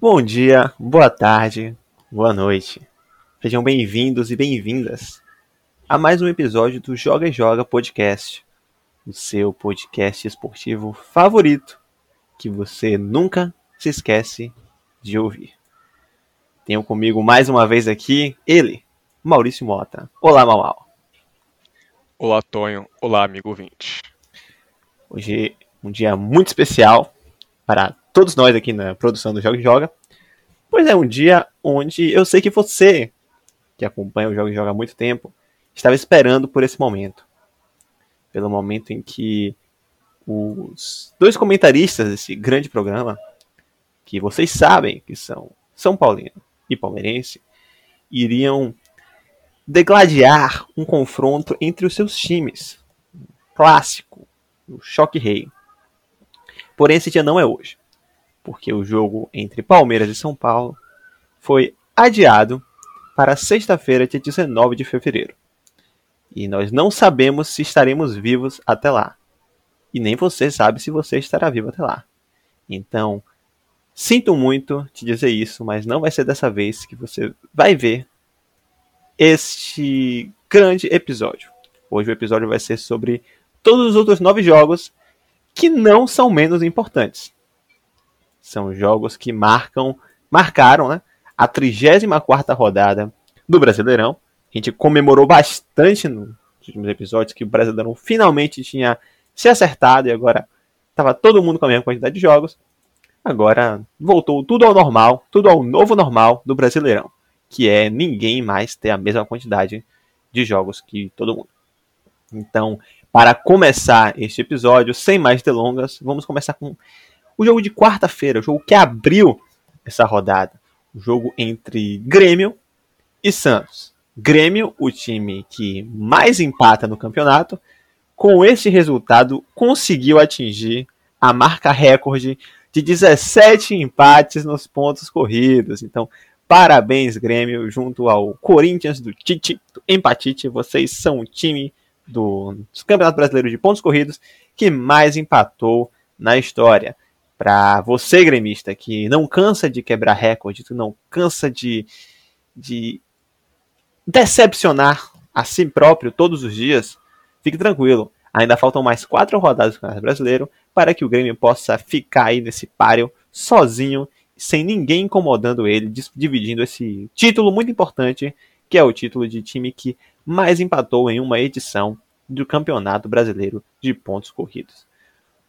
Bom dia, boa tarde, boa noite. Sejam bem-vindos e bem-vindas a mais um episódio do Joga e Joga Podcast, o seu podcast esportivo favorito que você nunca se esquece de ouvir. Tenho comigo mais uma vez aqui ele, Maurício Mota. Olá, Mau. Olá, Tonho. Olá, amigo ouvinte. Hoje é um dia muito especial para todos nós aqui na produção do Joga e Joga, pois é um dia onde eu sei que você, que acompanha o Joga e Joga há muito tempo, estava esperando por esse momento. Pelo momento em que os dois comentaristas desse grande programa, que vocês sabem que são São Paulino e Palmeirense, iriam degladiar um confronto entre os seus times. Clássico, o choque rei. Porém, esse dia não é hoje porque o jogo entre Palmeiras e São Paulo foi adiado para sexta-feira, dia 19 de fevereiro. E nós não sabemos se estaremos vivos até lá. E nem você sabe se você estará vivo até lá. Então, sinto muito te dizer isso, mas não vai ser dessa vez que você vai ver este grande episódio. Hoje o episódio vai ser sobre todos os outros nove jogos que não são menos importantes. São jogos que marcam, marcaram né, a 34 rodada do Brasileirão. A gente comemorou bastante nos últimos episódios que o Brasileirão finalmente tinha se acertado e agora estava todo mundo com a mesma quantidade de jogos. Agora voltou tudo ao normal, tudo ao novo normal do Brasileirão, que é ninguém mais ter a mesma quantidade de jogos que todo mundo. Então, para começar este episódio, sem mais delongas, vamos começar com o jogo de quarta-feira, o jogo que abriu essa rodada. O jogo entre Grêmio e Santos. Grêmio, o time que mais empata no campeonato, com esse resultado conseguiu atingir a marca recorde de 17 empates nos pontos corridos. Então, parabéns, Grêmio, junto ao Corinthians do Tite, do Empatite. Vocês são o time do, Campeonato Brasileiro de Pontos Corridos que mais empatou na história para você, gremista, que não cansa de quebrar recorde, que não cansa de, de decepcionar a si próprio todos os dias, fique tranquilo. Ainda faltam mais quatro rodadas do Campeonato Brasileiro para que o Grêmio possa ficar aí nesse páreo sozinho, sem ninguém incomodando ele, dividindo esse título muito importante, que é o título de time que mais empatou em uma edição do Campeonato Brasileiro de Pontos Corridos.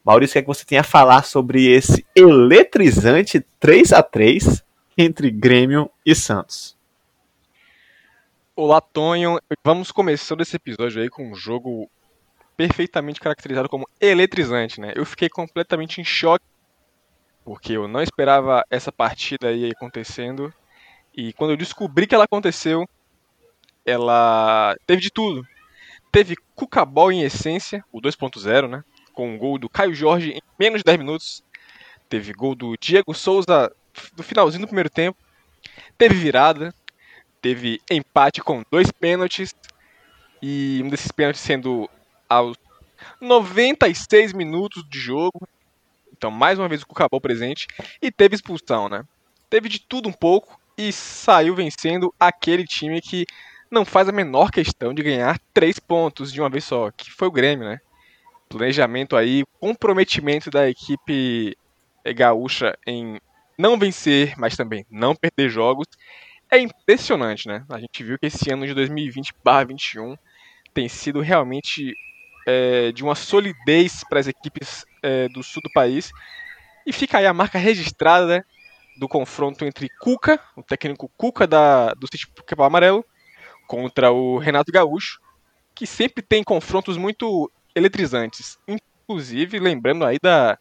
Maurício, o que, é que você tem a falar sobre esse eletrizante 3 a 3 entre Grêmio e Santos? Olá, Tonho. Vamos começando esse episódio aí com um jogo perfeitamente caracterizado como eletrizante, né? Eu fiquei completamente em choque porque eu não esperava essa partida aí acontecendo e quando eu descobri que ela aconteceu, ela teve de tudo. Teve Cucabol em essência, o 2.0, né? Com um gol do Caio Jorge em menos de 10 minutos. Teve gol do Diego Souza no finalzinho do primeiro tempo. Teve virada. Teve empate com dois pênaltis. E um desses pênaltis sendo aos 96 minutos de jogo. Então, mais uma vez o Cucabol presente. E teve expulsão, né? Teve de tudo um pouco. E saiu vencendo aquele time que não faz a menor questão de ganhar três pontos de uma vez só, que foi o Grêmio, né? Planejamento aí, comprometimento da equipe gaúcha em não vencer, mas também não perder jogos, é impressionante, né? A gente viu que esse ano de 2020/21 tem sido realmente é, de uma solidez para as equipes é, do sul do país. E fica aí a marca registrada né, do confronto entre Cuca, o técnico Cuca da, do City Amarelo, contra o Renato Gaúcho, que sempre tem confrontos muito eletrizantes. Inclusive, lembrando aí da,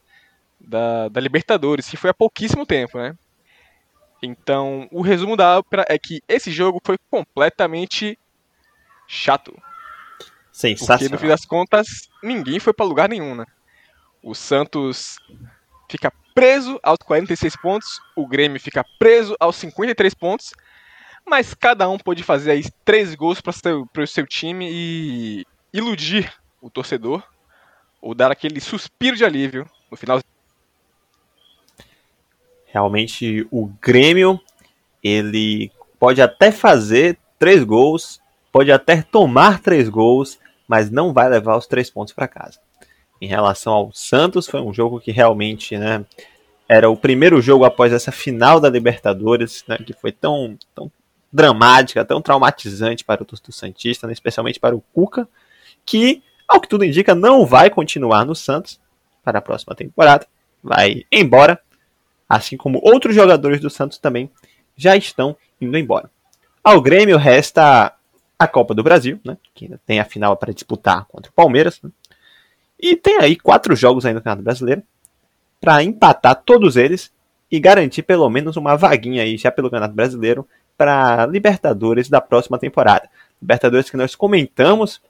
da, da Libertadores, que foi há pouquíssimo tempo, né? Então, o resumo da ópera é que esse jogo foi completamente chato. Sensacional. Porque, no fim das contas, ninguém foi para lugar nenhum, né? O Santos fica preso aos 46 pontos, o Grêmio fica preso aos 53 pontos, mas cada um pôde fazer aí três gols para o seu time e iludir o torcedor ou dar aquele suspiro de alívio no final. Realmente o Grêmio ele pode até fazer três gols, pode até tomar três gols, mas não vai levar os três pontos para casa. Em relação ao Santos, foi um jogo que realmente né, era o primeiro jogo após essa final da Libertadores, né, que foi tão, tão dramática, tão traumatizante para o torcedor Santista, né, especialmente para o Cuca, que, ao que tudo indica, não vai continuar no Santos para a próxima temporada. Vai embora, assim como outros jogadores do Santos também já estão indo embora. Ao Grêmio resta a Copa do Brasil, né, que ainda tem a final para disputar contra o Palmeiras. Né, e tem aí quatro jogos ainda no Campeonato Brasileiro para empatar todos eles e garantir pelo menos uma vaguinha aí já pelo Campeonato Brasileiro para Libertadores da próxima temporada. Libertadores que nós comentamos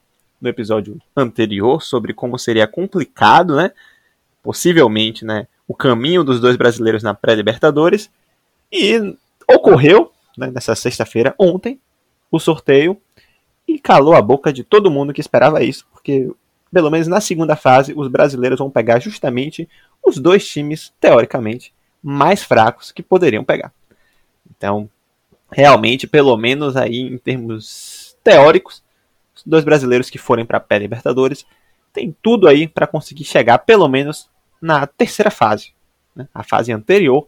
no episódio anterior sobre como seria complicado, né? Possivelmente, né? O caminho dos dois brasileiros na pré-Libertadores. E ocorreu né, nessa sexta-feira, ontem, o sorteio e calou a boca de todo mundo que esperava isso, porque pelo menos na segunda fase os brasileiros vão pegar justamente os dois times, teoricamente, mais fracos que poderiam pegar. Então, realmente, pelo menos aí em termos teóricos, dois brasileiros que forem para a pré-Libertadores tem tudo aí para conseguir chegar pelo menos na terceira fase, né? a fase anterior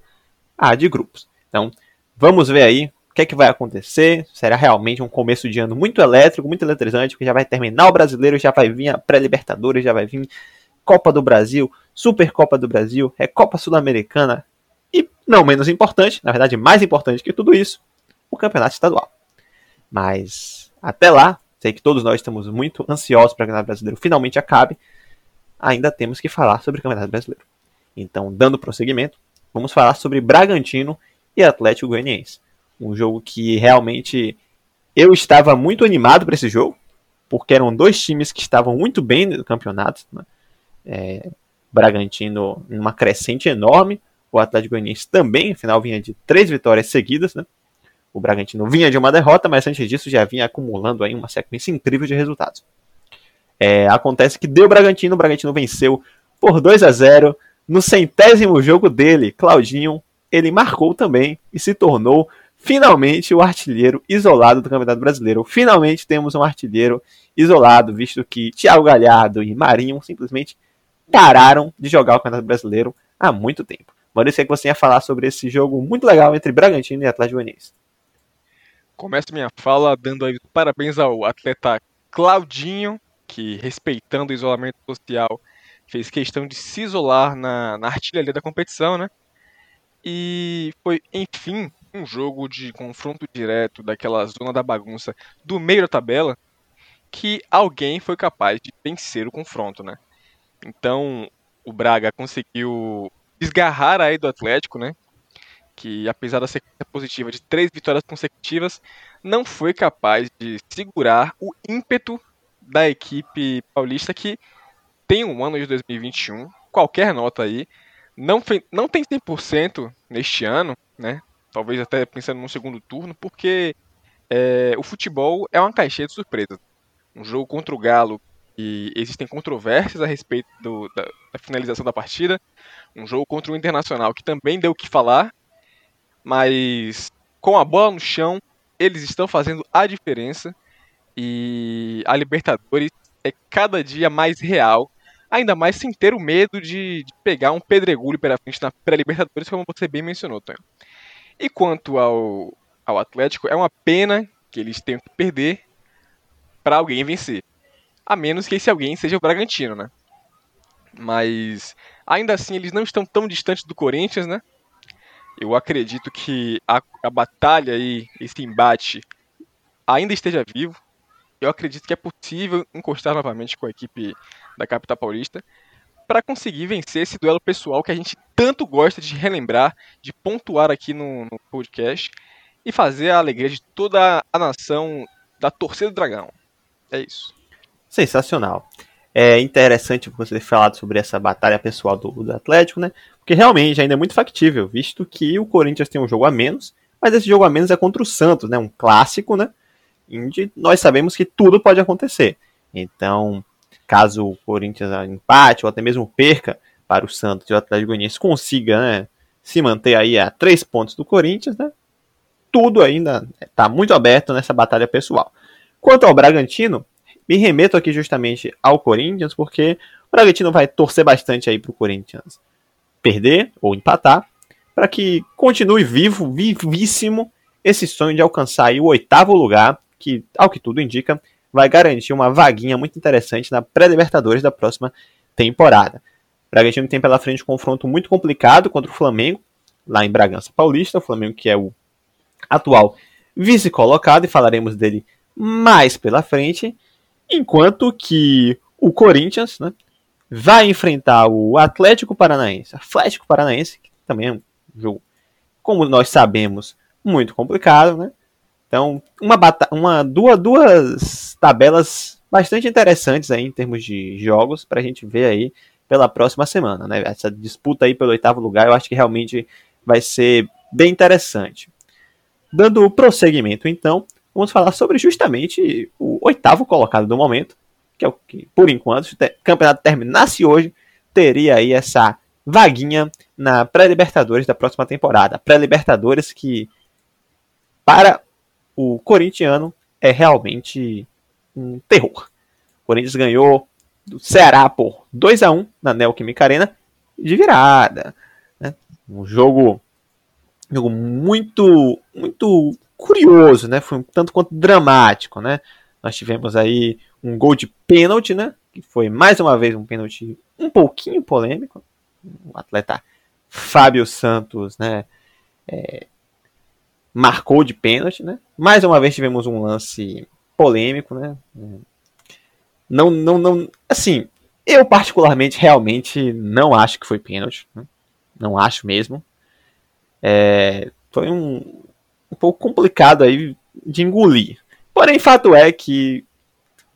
à de grupos. Então, vamos ver aí o que é que vai acontecer. Será realmente um começo de ano muito elétrico, muito eletrizante, porque já vai terminar o brasileiro, já vai vir a pré-Libertadores, já vai vir Copa do Brasil, Supercopa do Brasil, é Copa Sul-Americana e, não menos importante, na verdade mais importante que tudo isso, o Campeonato Estadual. Mas até lá, sei que todos nós estamos muito ansiosos para que o Campeonato Brasileiro finalmente acabe, ainda temos que falar sobre o Campeonato Brasileiro. Então, dando prosseguimento, vamos falar sobre Bragantino e Atlético Goianiense. Um jogo que realmente eu estava muito animado para esse jogo, porque eram dois times que estavam muito bem no campeonato. Né? É, Bragantino numa crescente enorme, o Atlético Goianiense também, afinal vinha de três vitórias seguidas, né? O Bragantino vinha de uma derrota, mas antes disso já vinha acumulando aí uma sequência incrível de resultados. É, acontece que deu Bragantino, o Bragantino venceu por 2 a 0 no centésimo jogo dele, Claudinho, ele marcou também e se tornou finalmente o artilheiro isolado do Campeonato Brasileiro. Finalmente temos um artilheiro isolado, visto que Thiago Galhardo e Marinho simplesmente pararam de jogar o Campeonato Brasileiro há muito tempo. Maurício, o que você ia falar sobre esse jogo muito legal entre Bragantino e Atlético Goianiense? Começo minha fala dando parabéns ao atleta Claudinho, que respeitando o isolamento social fez questão de se isolar na, na artilharia da competição, né? E foi, enfim, um jogo de confronto direto daquela zona da bagunça do meio da tabela que alguém foi capaz de vencer o confronto, né? Então, o Braga conseguiu desgarrar aí do Atlético, né? Que apesar da sequência positiva de três vitórias consecutivas, não foi capaz de segurar o ímpeto da equipe paulista que tem um ano de 2021, qualquer nota aí, não, não tem 100% neste ano, né? Talvez até pensando no segundo turno, porque é, o futebol é uma caixinha de surpresas. Um jogo contra o Galo e existem controvérsias a respeito do, da, da, finalização da partida. Um jogo contra o Internacional que também deu o que falar, mas com a bola no chão, eles estão fazendo a diferença e a Libertadores é cada dia mais real, ainda mais sem ter o medo de, de pegar um pedregulho pela frente na pré-Libertadores, como você bem mencionou, Tonho. E quanto ao, ao Atlético, é uma pena que eles tenham que perder para alguém vencer. A menos que esse alguém seja o Bragantino, né? Mas ainda assim eles não estão tão distantes do Corinthians, né? Eu acredito que a, a batalha e esse embate ainda esteja vivo. Eu acredito que é possível encostar novamente com a equipe da capital paulista para conseguir vencer esse duelo pessoal que a gente tanto gosta de relembrar, de pontuar aqui no, no podcast e fazer a alegria de toda a nação da torcida do Dragão. É isso. Sensacional. É interessante você ter falado sobre essa batalha pessoal do, do Atlético, né? Porque realmente ainda é muito factível, visto que o Corinthians tem um jogo a menos, mas esse jogo a menos é contra o Santos, né? Um clássico, né? Onde nós sabemos que tudo pode acontecer. Então, caso o Corinthians empate ou até mesmo perca para o Santos e o Atlético Goianiense consiga né, se manter aí a três pontos do Corinthians, né? Tudo ainda está muito aberto nessa batalha pessoal. Quanto ao Bragantino, me remeto aqui justamente ao Corinthians, porque o Bragantino vai torcer bastante aí para o Corinthians perder ou empatar, para que continue vivo, vivíssimo, esse sonho de alcançar o oitavo lugar, que, ao que tudo indica, vai garantir uma vaguinha muito interessante na pré-Libertadores da próxima temporada. O Bragantino tem pela frente um confronto muito complicado contra o Flamengo, lá em Bragança Paulista, o Flamengo que é o atual vice-colocado, e falaremos dele mais pela frente, enquanto que o Corinthians né, vai enfrentar o Atlético Paranaense. Atlético Paranaense, que também é um jogo, como nós sabemos, muito complicado, né? Então, uma, uma duas, duas tabelas bastante interessantes aí em termos de jogos para a gente ver aí pela próxima semana, né? Essa disputa aí pelo oitavo lugar, eu acho que realmente vai ser bem interessante. Dando prosseguimento, então, vamos falar sobre justamente o oitavo colocado do momento, que é o que, por enquanto, se o campeonato terminasse hoje, teria aí essa vaguinha na pré-Libertadores da próxima temporada. Pré-Libertadores que, para o corintiano, é realmente um terror. O Corinthians ganhou do Ceará por 2 a 1 na Neoquímica Arena de virada. Né? Um jogo, jogo muito, muito curioso, né? Foi um tanto quanto dramático, né? Nós tivemos aí um gol de pênalti, né? Que foi mais uma vez um pênalti um pouquinho polêmico. O atleta Fábio Santos, né? É, marcou de pênalti, né? Mais uma vez tivemos um lance polêmico, né? Não, não, não. Assim, eu particularmente realmente não acho que foi pênalti. Né? Não acho mesmo. É, foi um, pouco complicado aí de engolir. Porém, fato é que,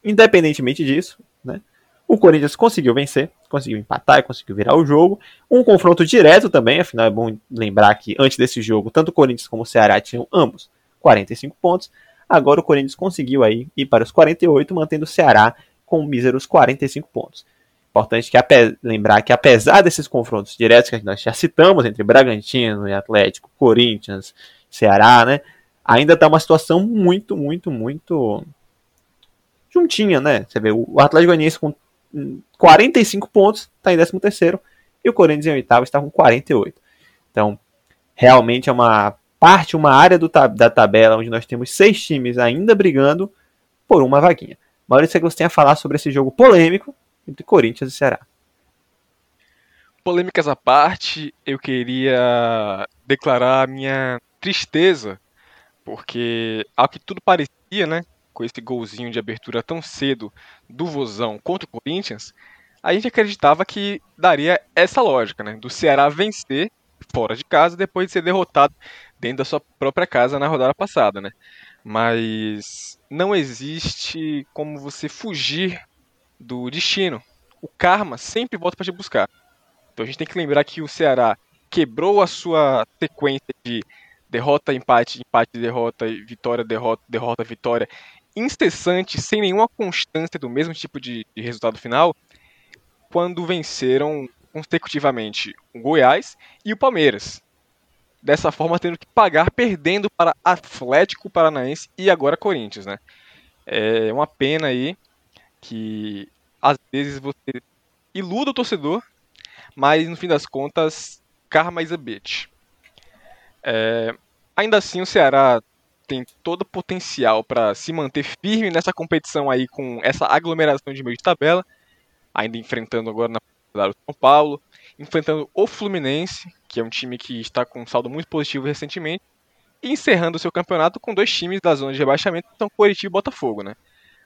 independentemente disso, né, o Corinthians conseguiu vencer, conseguiu empatar conseguiu virar o jogo. Um confronto direto também, afinal é bom lembrar que antes desse jogo, tanto o Corinthians como o Ceará tinham ambos 45 pontos. Agora o Corinthians conseguiu aí ir para os 48, mantendo o Ceará com míseros 45 pontos. Importante que lembrar que apesar desses confrontos diretos que nós já citamos entre Bragantino e Atlético, Corinthians, Ceará, né, ainda está uma situação muito, muito, muito juntinha, né? Você vê o Atlético Goianiense com 45 pontos está em 13 terceiro e o Corinthians em oitavo está com 48. Então, realmente é uma parte, uma área do, da tabela onde nós temos seis times ainda brigando por uma vaguinha. Maurício, que você tem a falar sobre esse jogo polêmico entre Corinthians e Ceará. Polêmicas à parte, eu queria declarar minha tristeza, porque ao que tudo parecia, né, com esse golzinho de abertura tão cedo do Vozão contra o Corinthians, a gente acreditava que daria essa lógica, né, do Ceará vencer fora de casa depois de ser derrotado dentro da sua própria casa na rodada passada, né? Mas não existe como você fugir do destino. O karma sempre volta para te buscar. Então a gente tem que lembrar que o Ceará quebrou a sua sequência de derrota, empate, empate, derrota, vitória, derrota, derrota, vitória, incessante, sem nenhuma constância do mesmo tipo de, de resultado final, quando venceram consecutivamente o Goiás e o Palmeiras dessa forma tendo que pagar perdendo para Atlético Paranaense e agora Corinthians, né? É uma pena aí que às vezes você iluda o torcedor, mas no fim das contas, karma is a bitch. É, ainda assim, o Ceará tem todo o potencial para se manter firme nessa competição aí com essa aglomeração de meio de tabela, ainda enfrentando agora na o São Paulo, enfrentando o Fluminense, que é um time que está com um saldo muito positivo recentemente, e encerrando o seu campeonato com dois times da zona de rebaixamento, são Coritiba e Botafogo, né?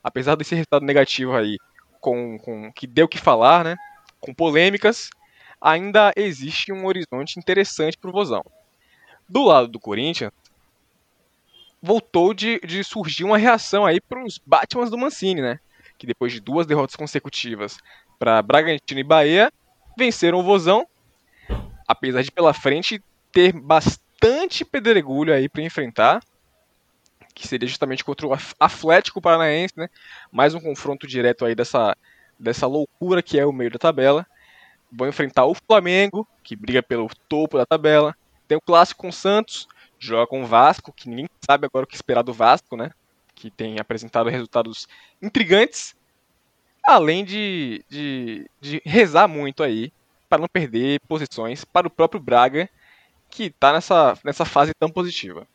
Apesar desse resultado negativo aí, com, com que deu que falar, né? Com polêmicas, ainda existe um horizonte interessante para o Vozão. Do lado do Corinthians, voltou de, de surgir uma reação aí para os Batmans do Mancini, né? Que depois de duas derrotas consecutivas para Bragantino e Bahia, venceram o Vozão, apesar de pela frente ter bastante pedregulho aí para enfrentar, que seria justamente contra o Atlético Paranaense, né? Mais um confronto direto aí dessa, dessa loucura que é o meio da tabela. vão enfrentar o Flamengo, que briga pelo topo da tabela. Tem o clássico com o Santos, joga com o Vasco, que ninguém sabe agora o que esperar do Vasco, né? Que tem apresentado resultados intrigantes. Além de, de, de rezar muito aí para não perder posições para o próprio Braga, que está nessa, nessa fase tão positiva.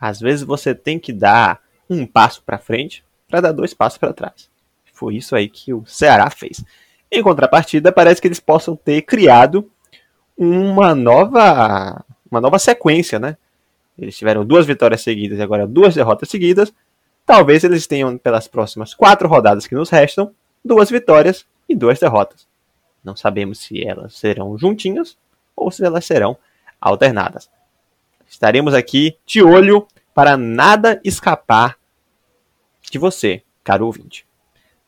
Às vezes você tem que dar um passo para frente para dar dois passos para trás. Foi isso aí que o Ceará fez. Em contrapartida, parece que eles possam ter criado uma nova, uma nova sequência, né? Eles tiveram duas vitórias seguidas e agora duas derrotas seguidas. Talvez eles tenham, pelas próximas quatro rodadas que nos restam, duas vitórias e duas derrotas. Não sabemos se elas serão juntinhas ou se elas serão alternadas. Estaremos aqui de olho para nada escapar de você, caro ouvinte.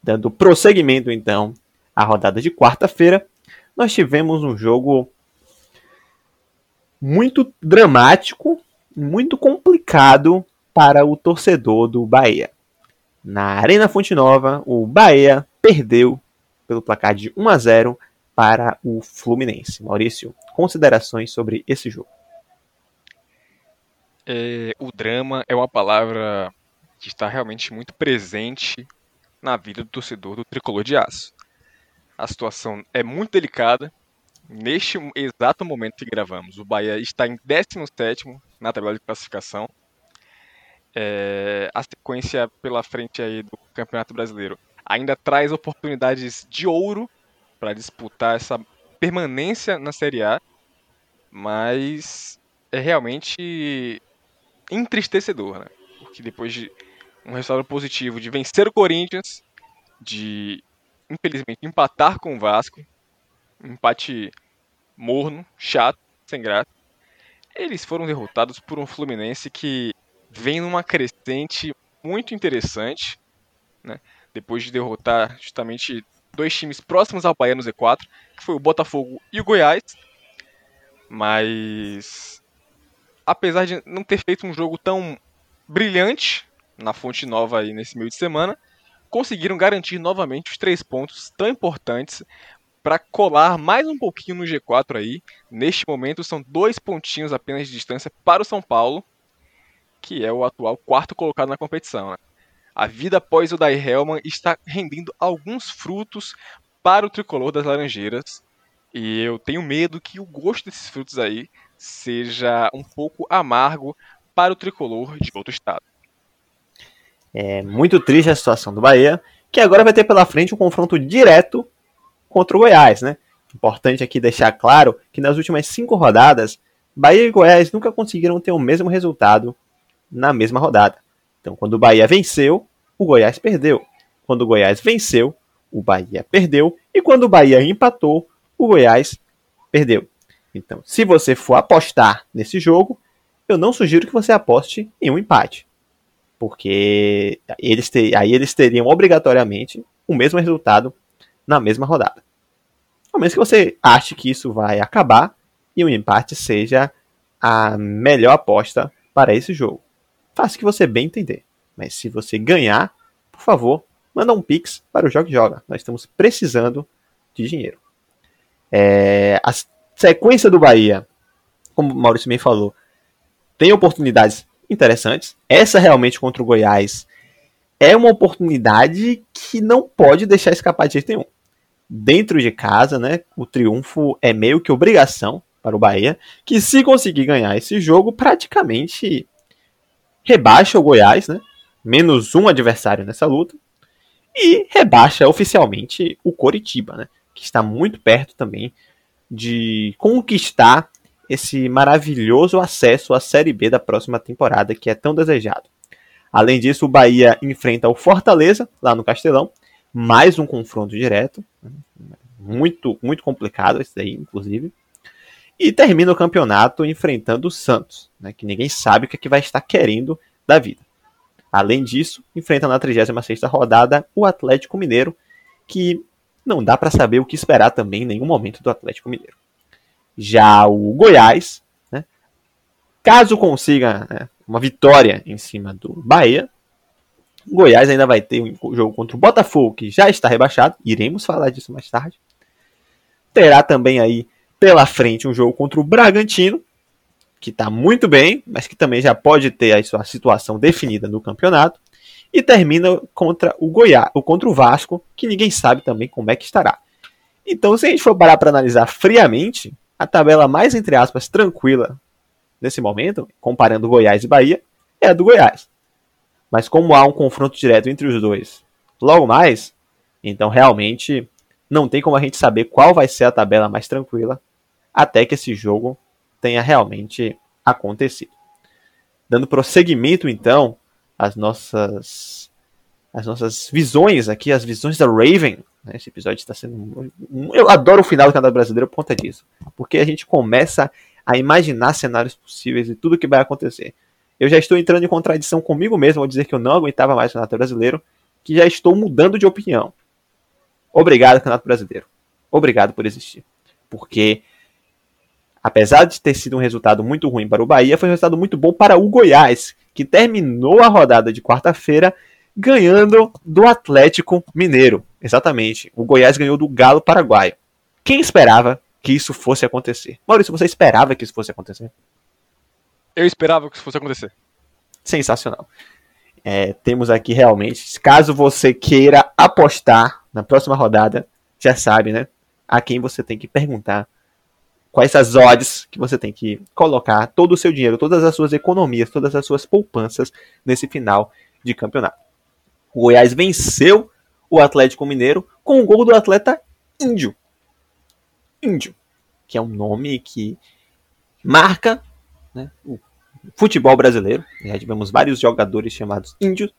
Dando prosseguimento, então, à rodada de quarta-feira, nós tivemos um jogo muito dramático, muito complicado para o torcedor do Bahia. Na Arena Fonte Nova, o Bahia perdeu pelo placar de 1 a 0 para o Fluminense. Maurício, considerações sobre esse jogo? É, o drama é uma palavra que está realmente muito presente na vida do torcedor do tricolor de aço. A situação é muito delicada. Neste exato momento que gravamos, o Bahia está em 17 na tabela de classificação. É, a sequência pela frente aí do Campeonato Brasileiro ainda traz oportunidades de ouro para disputar essa permanência na Série A, mas é realmente entristecedor, né? Porque depois de um resultado positivo de vencer o Corinthians, de infelizmente empatar com o Vasco, um empate morno, chato, sem graça, eles foram derrotados por um Fluminense que vem numa crescente muito interessante, né? Depois de derrotar justamente dois times próximos ao Bahia no Z4, que foi o Botafogo e o Goiás. Mas apesar de não ter feito um jogo tão brilhante na Fonte Nova aí nesse meio de semana, conseguiram garantir novamente os três pontos tão importantes para colar mais um pouquinho no G4 aí. Neste momento são dois pontinhos apenas de distância para o São Paulo, que é o atual quarto colocado na competição. Né? A vida após o Dai Hellman está rendendo alguns frutos para o tricolor das Laranjeiras. E eu tenho medo que o gosto desses frutos aí seja um pouco amargo para o tricolor de outro estado. É muito triste a situação do Bahia, que agora vai ter pela frente um confronto direto contra o Goiás, né? Importante aqui deixar claro que nas últimas cinco rodadas, Bahia e Goiás nunca conseguiram ter o mesmo resultado na mesma rodada. Então, quando o Bahia venceu, o Goiás perdeu. Quando o Goiás venceu, o Bahia perdeu. E quando o Bahia empatou, o Goiás perdeu. Então, se você for apostar nesse jogo, eu não sugiro que você aposte em um empate porque eles ter, aí eles teriam obrigatoriamente o mesmo resultado na mesma rodada. Ao menos que você ache que isso vai acabar e o empate seja a melhor aposta para esse jogo. Faça que você bem entender. Mas se você ganhar, por favor, manda um pix para o Jogue Joga. Nós estamos precisando de dinheiro. É, a sequência do Bahia, como o Maurício bem falou, tem oportunidades interessantes. Essa realmente contra o Goiás é uma oportunidade que não pode deixar escapar de jeito nenhum. Dentro de casa, né, o triunfo é meio que obrigação para o Bahia, que se conseguir ganhar esse jogo, praticamente rebaixa o Goiás, né, menos um adversário nessa luta, e rebaixa oficialmente o Coritiba, né, que está muito perto também de conquistar esse maravilhoso acesso à Série B da próxima temporada que é tão desejado. Além disso, o Bahia enfrenta o Fortaleza lá no Castelão, mais um confronto direto, muito muito complicado esse daí, inclusive. E termina o campeonato enfrentando o Santos, né, que ninguém sabe o que, é que vai estar querendo da vida. Além disso, enfrenta na 36ª rodada o Atlético Mineiro, que não dá para saber o que esperar também em nenhum momento do Atlético Mineiro. Já o Goiás, né, caso consiga né, uma vitória em cima do Bahia, Goiás ainda vai ter um jogo contra o Botafogo, que já está rebaixado. Iremos falar disso mais tarde. Terá também aí pela frente um jogo contra o Bragantino, que está muito bem, mas que também já pode ter a sua situação definida no campeonato. E termina contra o Goiás, ou contra o Vasco, que ninguém sabe também como é que estará. Então, se a gente for parar para analisar friamente, a tabela mais, entre aspas, tranquila nesse momento, comparando Goiás e Bahia, é a do Goiás. Mas como há um confronto direto entre os dois logo mais, então realmente não tem como a gente saber qual vai ser a tabela mais tranquila até que esse jogo tenha realmente acontecido. Dando prosseguimento então às nossas as nossas visões aqui, as visões da Raven. Né? Esse episódio está sendo. Eu adoro o final do canal brasileiro por conta disso. Porque a gente começa a imaginar cenários possíveis e tudo que vai acontecer. Eu já estou entrando em contradição comigo mesmo ao dizer que eu não aguentava mais o Campeonato Brasileiro, que já estou mudando de opinião. Obrigado, Campeonato Brasileiro. Obrigado por existir. Porque, apesar de ter sido um resultado muito ruim para o Bahia, foi um resultado muito bom para o Goiás, que terminou a rodada de quarta-feira ganhando do Atlético Mineiro. Exatamente. O Goiás ganhou do Galo Paraguaio. Quem esperava que isso fosse acontecer? Maurício, você esperava que isso fosse acontecer? Eu esperava que isso fosse acontecer. Sensacional. É, temos aqui realmente, caso você queira apostar na próxima rodada, já sabe, né? A quem você tem que perguntar quais as odds que você tem que colocar todo o seu dinheiro, todas as suas economias, todas as suas poupanças nesse final de campeonato. O Goiás venceu o Atlético Mineiro com o gol do atleta Índio. Índio, que é um nome que marca né, o futebol brasileiro. Já tivemos vários jogadores chamados Índios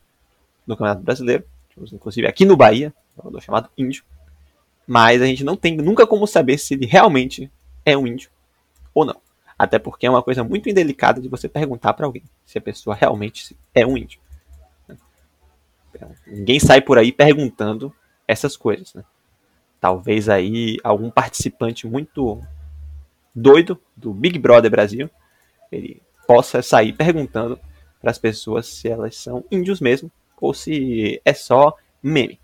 no Campeonato Brasileiro, inclusive aqui no Bahia, um jogador chamado Índio. Mas a gente não tem nunca como saber se ele realmente é um índio ou não. Até porque é uma coisa muito indelicada de você perguntar para alguém se a pessoa realmente é um índio. Ninguém sai por aí perguntando essas coisas, né? Talvez aí algum participante muito doido do Big Brother Brasil, ele possa sair perguntando para as pessoas se elas são índios mesmo ou se é só meme.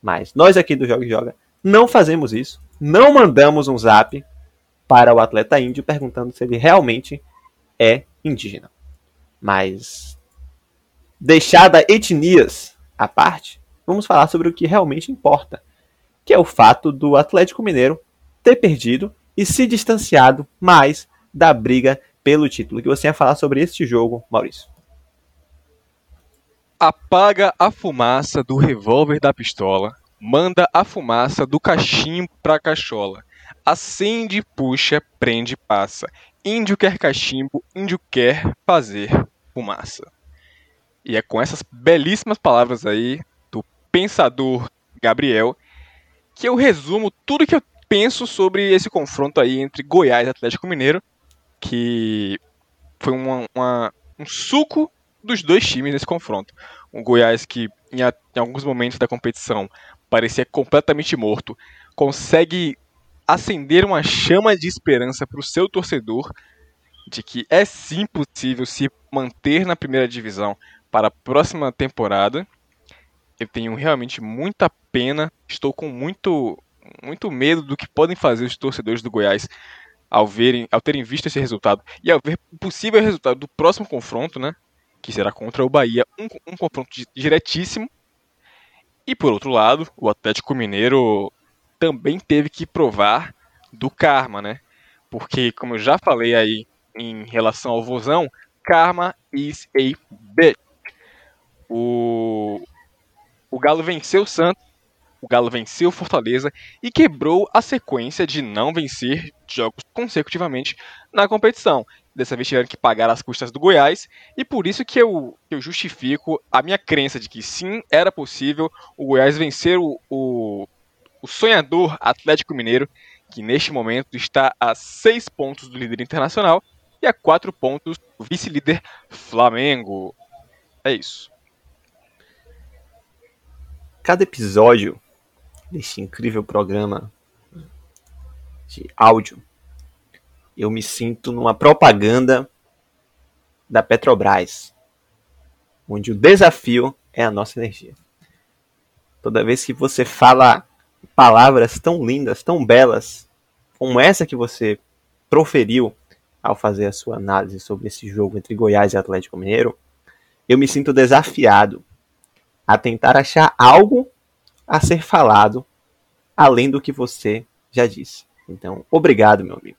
Mas nós aqui do Joga e Joga não fazemos isso, não mandamos um zap para o atleta índio perguntando se ele realmente é indígena. Mas deixada etnias à parte, vamos falar sobre o que realmente importa, que é o fato do Atlético Mineiro ter perdido e se distanciado mais da briga pelo título. O que você ia falar sobre este jogo, Maurício? Apaga a fumaça do revólver da pistola, manda a fumaça do cachimbo pra cachola. Acende, puxa, prende, passa. Índio quer cachimbo, índio quer fazer fumaça. E é com essas belíssimas palavras aí do pensador Gabriel que eu resumo tudo que eu penso sobre esse confronto aí entre Goiás e Atlético Mineiro, que foi uma, uma, um suco dos dois times nesse confronto. Um Goiás que em, em alguns momentos da competição parecia completamente morto, consegue acender uma chama de esperança para o seu torcedor de que é sim possível se manter na primeira divisão para a próxima temporada. Eu tenho realmente muita pena, estou com muito, muito medo do que podem fazer os torcedores do Goiás ao verem, ao terem visto esse resultado e ao ver o possível resultado do próximo confronto, né, que será contra o Bahia, um, um confronto diretíssimo. E por outro lado, o Atlético Mineiro também teve que provar do karma, né? Porque como eu já falei aí em relação ao Vozão, karma is a bitch. O, o Galo venceu o Santos, o Galo venceu o Fortaleza e quebrou a sequência de não vencer jogos consecutivamente na competição. Dessa vez tiveram que pagar as custas do Goiás, e por isso que eu, eu justifico a minha crença de que sim, era possível o Goiás vencer o, o, o sonhador Atlético Mineiro, que neste momento está a seis pontos do líder internacional e a quatro pontos do vice-líder Flamengo. É isso cada episódio desse incrível programa de áudio, eu me sinto numa propaganda da Petrobras, onde o desafio é a nossa energia. Toda vez que você fala palavras tão lindas, tão belas, como essa que você proferiu ao fazer a sua análise sobre esse jogo entre Goiás e Atlético Mineiro, eu me sinto desafiado a tentar achar algo a ser falado além do que você já disse. Então, obrigado, meu amigo,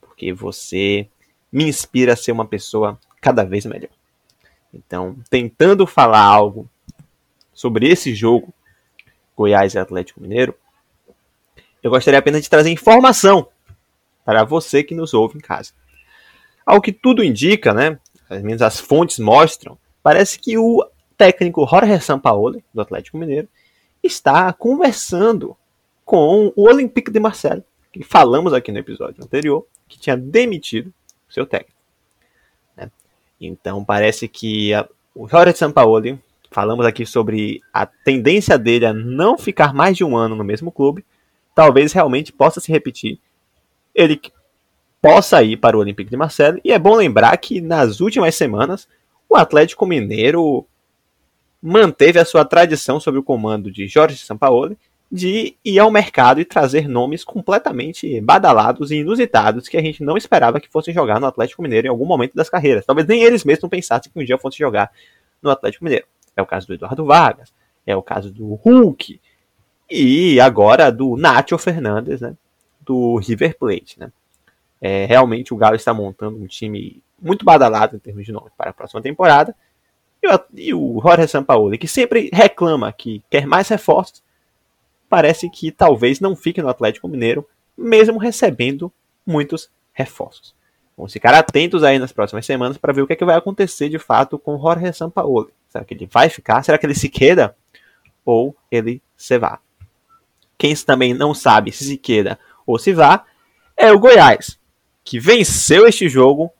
porque você me inspira a ser uma pessoa cada vez melhor. Então, tentando falar algo sobre esse jogo, Goiás e Atlético Mineiro, eu gostaria apenas de trazer informação para você que nos ouve em casa. Ao que tudo indica, né, pelo menos as fontes mostram, parece que o técnico Jorge Sampaoli, do Atlético Mineiro, está conversando com o Olympique de Marseille, que falamos aqui no episódio anterior, que tinha demitido seu técnico. Né? Então parece que a, o Jorge Sampaoli, falamos aqui sobre a tendência dele a não ficar mais de um ano no mesmo clube, talvez realmente possa se repetir. Ele possa ir para o Olympique de Marseille, e é bom lembrar que nas últimas semanas o Atlético Mineiro manteve a sua tradição sob o comando de Jorge Sampaoli de ir ao mercado e trazer nomes completamente badalados e inusitados que a gente não esperava que fossem jogar no Atlético Mineiro em algum momento das carreiras. Talvez nem eles mesmos pensassem que um dia fossem jogar no Atlético Mineiro. É o caso do Eduardo Vargas, é o caso do Hulk e agora do Nacho Fernandes, né, do River Plate. Né. É, realmente o Galo está montando um time muito badalado em termos de nome para a próxima temporada. E o, o Jorge Sampaoli, que sempre reclama que quer mais reforços, parece que talvez não fique no Atlético Mineiro, mesmo recebendo muitos reforços. Vamos ficar atentos aí nas próximas semanas para ver o que, é que vai acontecer de fato com Jorge Sampaoli. Será que ele vai ficar? Será que ele se queda? Ou ele se vá? Quem também não sabe se se queda ou se vá é o Goiás, que venceu este jogo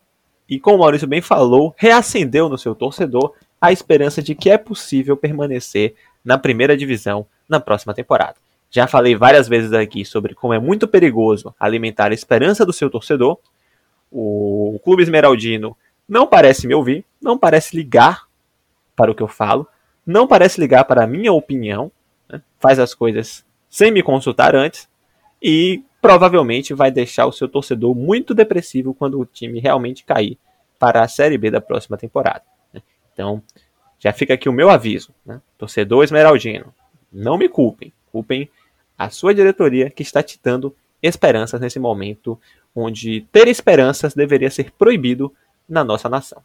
e, como o Maurício bem falou, reacendeu no seu torcedor a esperança de que é possível permanecer na primeira divisão na próxima temporada. Já falei várias vezes aqui sobre como é muito perigoso alimentar a esperança do seu torcedor. O Clube Esmeraldino não parece me ouvir, não parece ligar para o que eu falo, não parece ligar para a minha opinião, né? faz as coisas sem me consultar antes e provavelmente vai deixar o seu torcedor muito depressivo quando o time realmente cair para a Série B da próxima temporada. Então, já fica aqui o meu aviso, né? torcedor esmeraldino, não me culpem. Culpem a sua diretoria que está te dando esperanças nesse momento onde ter esperanças deveria ser proibido na nossa nação.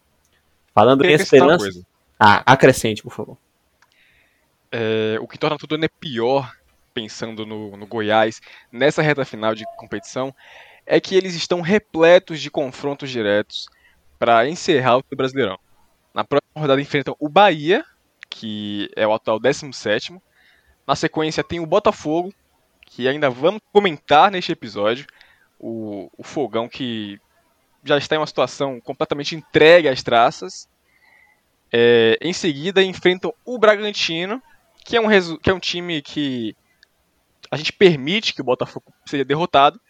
Falando em esperança. Ah, acrescente, por favor. É, o que torna tudo ainda pior, pensando no, no Goiás, nessa reta final de competição, é que eles estão repletos de confrontos diretos para encerrar o Brasileirão. Na próxima rodada enfrentam o Bahia, que é o atual 17, na sequência tem o Botafogo, que ainda vamos comentar neste episódio. O, o Fogão que já está em uma situação completamente entregue às traças. É, em seguida enfrentam o Bragantino, que é, um que é um time que a gente permite que o Botafogo seja derrotado.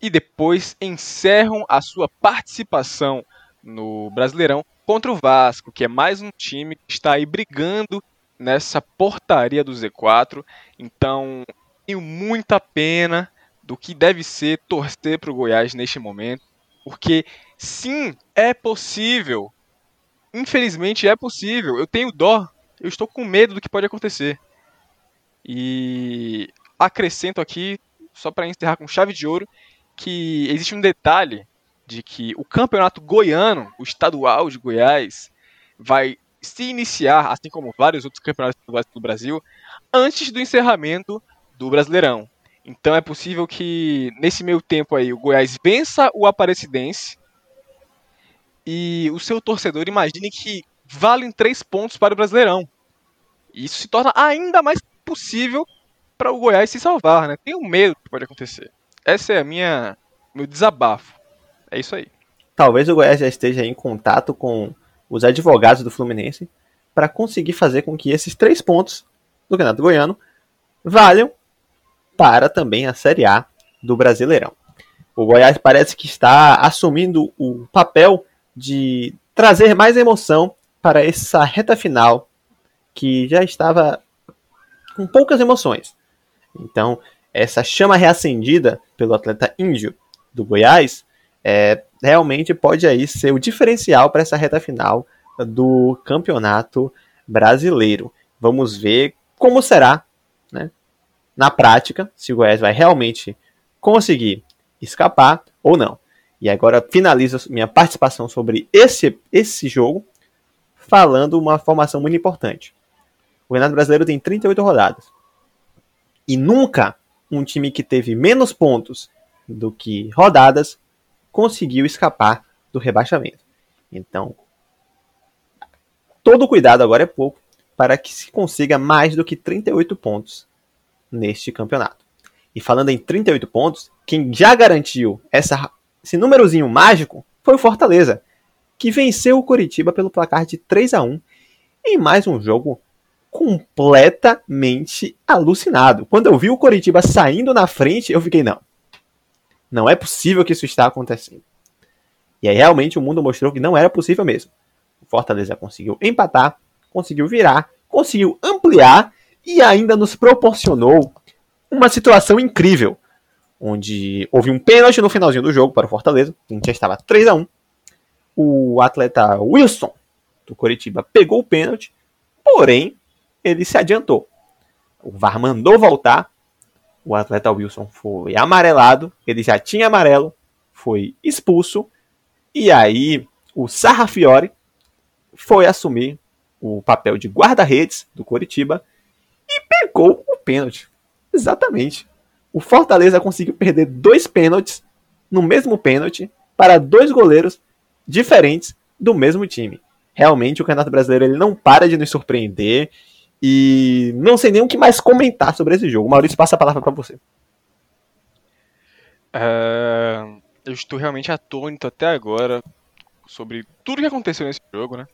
E depois encerram a sua participação no Brasileirão contra o Vasco, que é mais um time que está aí brigando nessa portaria do Z4. Então, tenho muita pena do que deve ser torcer para o Goiás neste momento, porque sim, é possível. Infelizmente é possível. Eu tenho dó. Eu estou com medo do que pode acontecer. E acrescento aqui, só para encerrar com chave de ouro, que existe um detalhe de que o campeonato goiano, o estadual de Goiás, vai se iniciar, assim como vários outros campeonatos do Brasil, antes do encerramento do Brasileirão. Então é possível que nesse meio tempo aí o Goiás vença o Aparecidense e o seu torcedor imagine que valem três pontos para o Brasileirão. Isso se torna ainda mais possível para o Goiás se salvar, né? Tenho medo que pode acontecer. Essa é a minha meu desabafo. É isso aí. Talvez o Goiás já esteja em contato com os advogados do Fluminense para conseguir fazer com que esses três pontos do Campeonato Goiano valham para também a Série A do Brasileirão. O Goiás parece que está assumindo o papel de trazer mais emoção para essa reta final que já estava com poucas emoções. Então, essa chama reacendida pelo atleta índio do Goiás é, realmente pode aí ser o diferencial para essa reta final do campeonato brasileiro. Vamos ver como será né, na prática, se o Goiás vai realmente conseguir escapar ou não. E agora finalizo minha participação sobre esse, esse jogo falando uma formação muito importante. O Renato Brasileiro tem 38 rodadas. E nunca um time que teve menos pontos do que rodadas conseguiu escapar do rebaixamento. Então, todo cuidado agora é pouco para que se consiga mais do que 38 pontos neste campeonato. E falando em 38 pontos, quem já garantiu essa, esse númerozinho mágico foi o Fortaleza, que venceu o Coritiba pelo placar de 3 a 1 em mais um jogo completamente alucinado. Quando eu vi o Coritiba saindo na frente, eu fiquei, não. Não é possível que isso está acontecendo. E aí realmente o mundo mostrou que não era possível mesmo. O Fortaleza conseguiu empatar, conseguiu virar, conseguiu ampliar e ainda nos proporcionou uma situação incrível, onde houve um pênalti no finalzinho do jogo para o Fortaleza, a gente já estava 3 a 1. O atleta Wilson do Coritiba pegou o pênalti, porém ele se adiantou. O VAR mandou voltar. O atleta Wilson foi amarelado. Ele já tinha amarelo. Foi expulso. E aí o Sarrafiore foi assumir o papel de guarda-redes do Coritiba e pegou o pênalti. Exatamente. O Fortaleza conseguiu perder dois pênaltis no mesmo pênalti para dois goleiros diferentes do mesmo time. Realmente o Campeonato Brasileiro ele não para de nos surpreender e não sei nem o que mais comentar sobre esse jogo. Maurício, passa a palavra para você. Uh, eu estou realmente atônito até agora sobre tudo que aconteceu nesse jogo, né?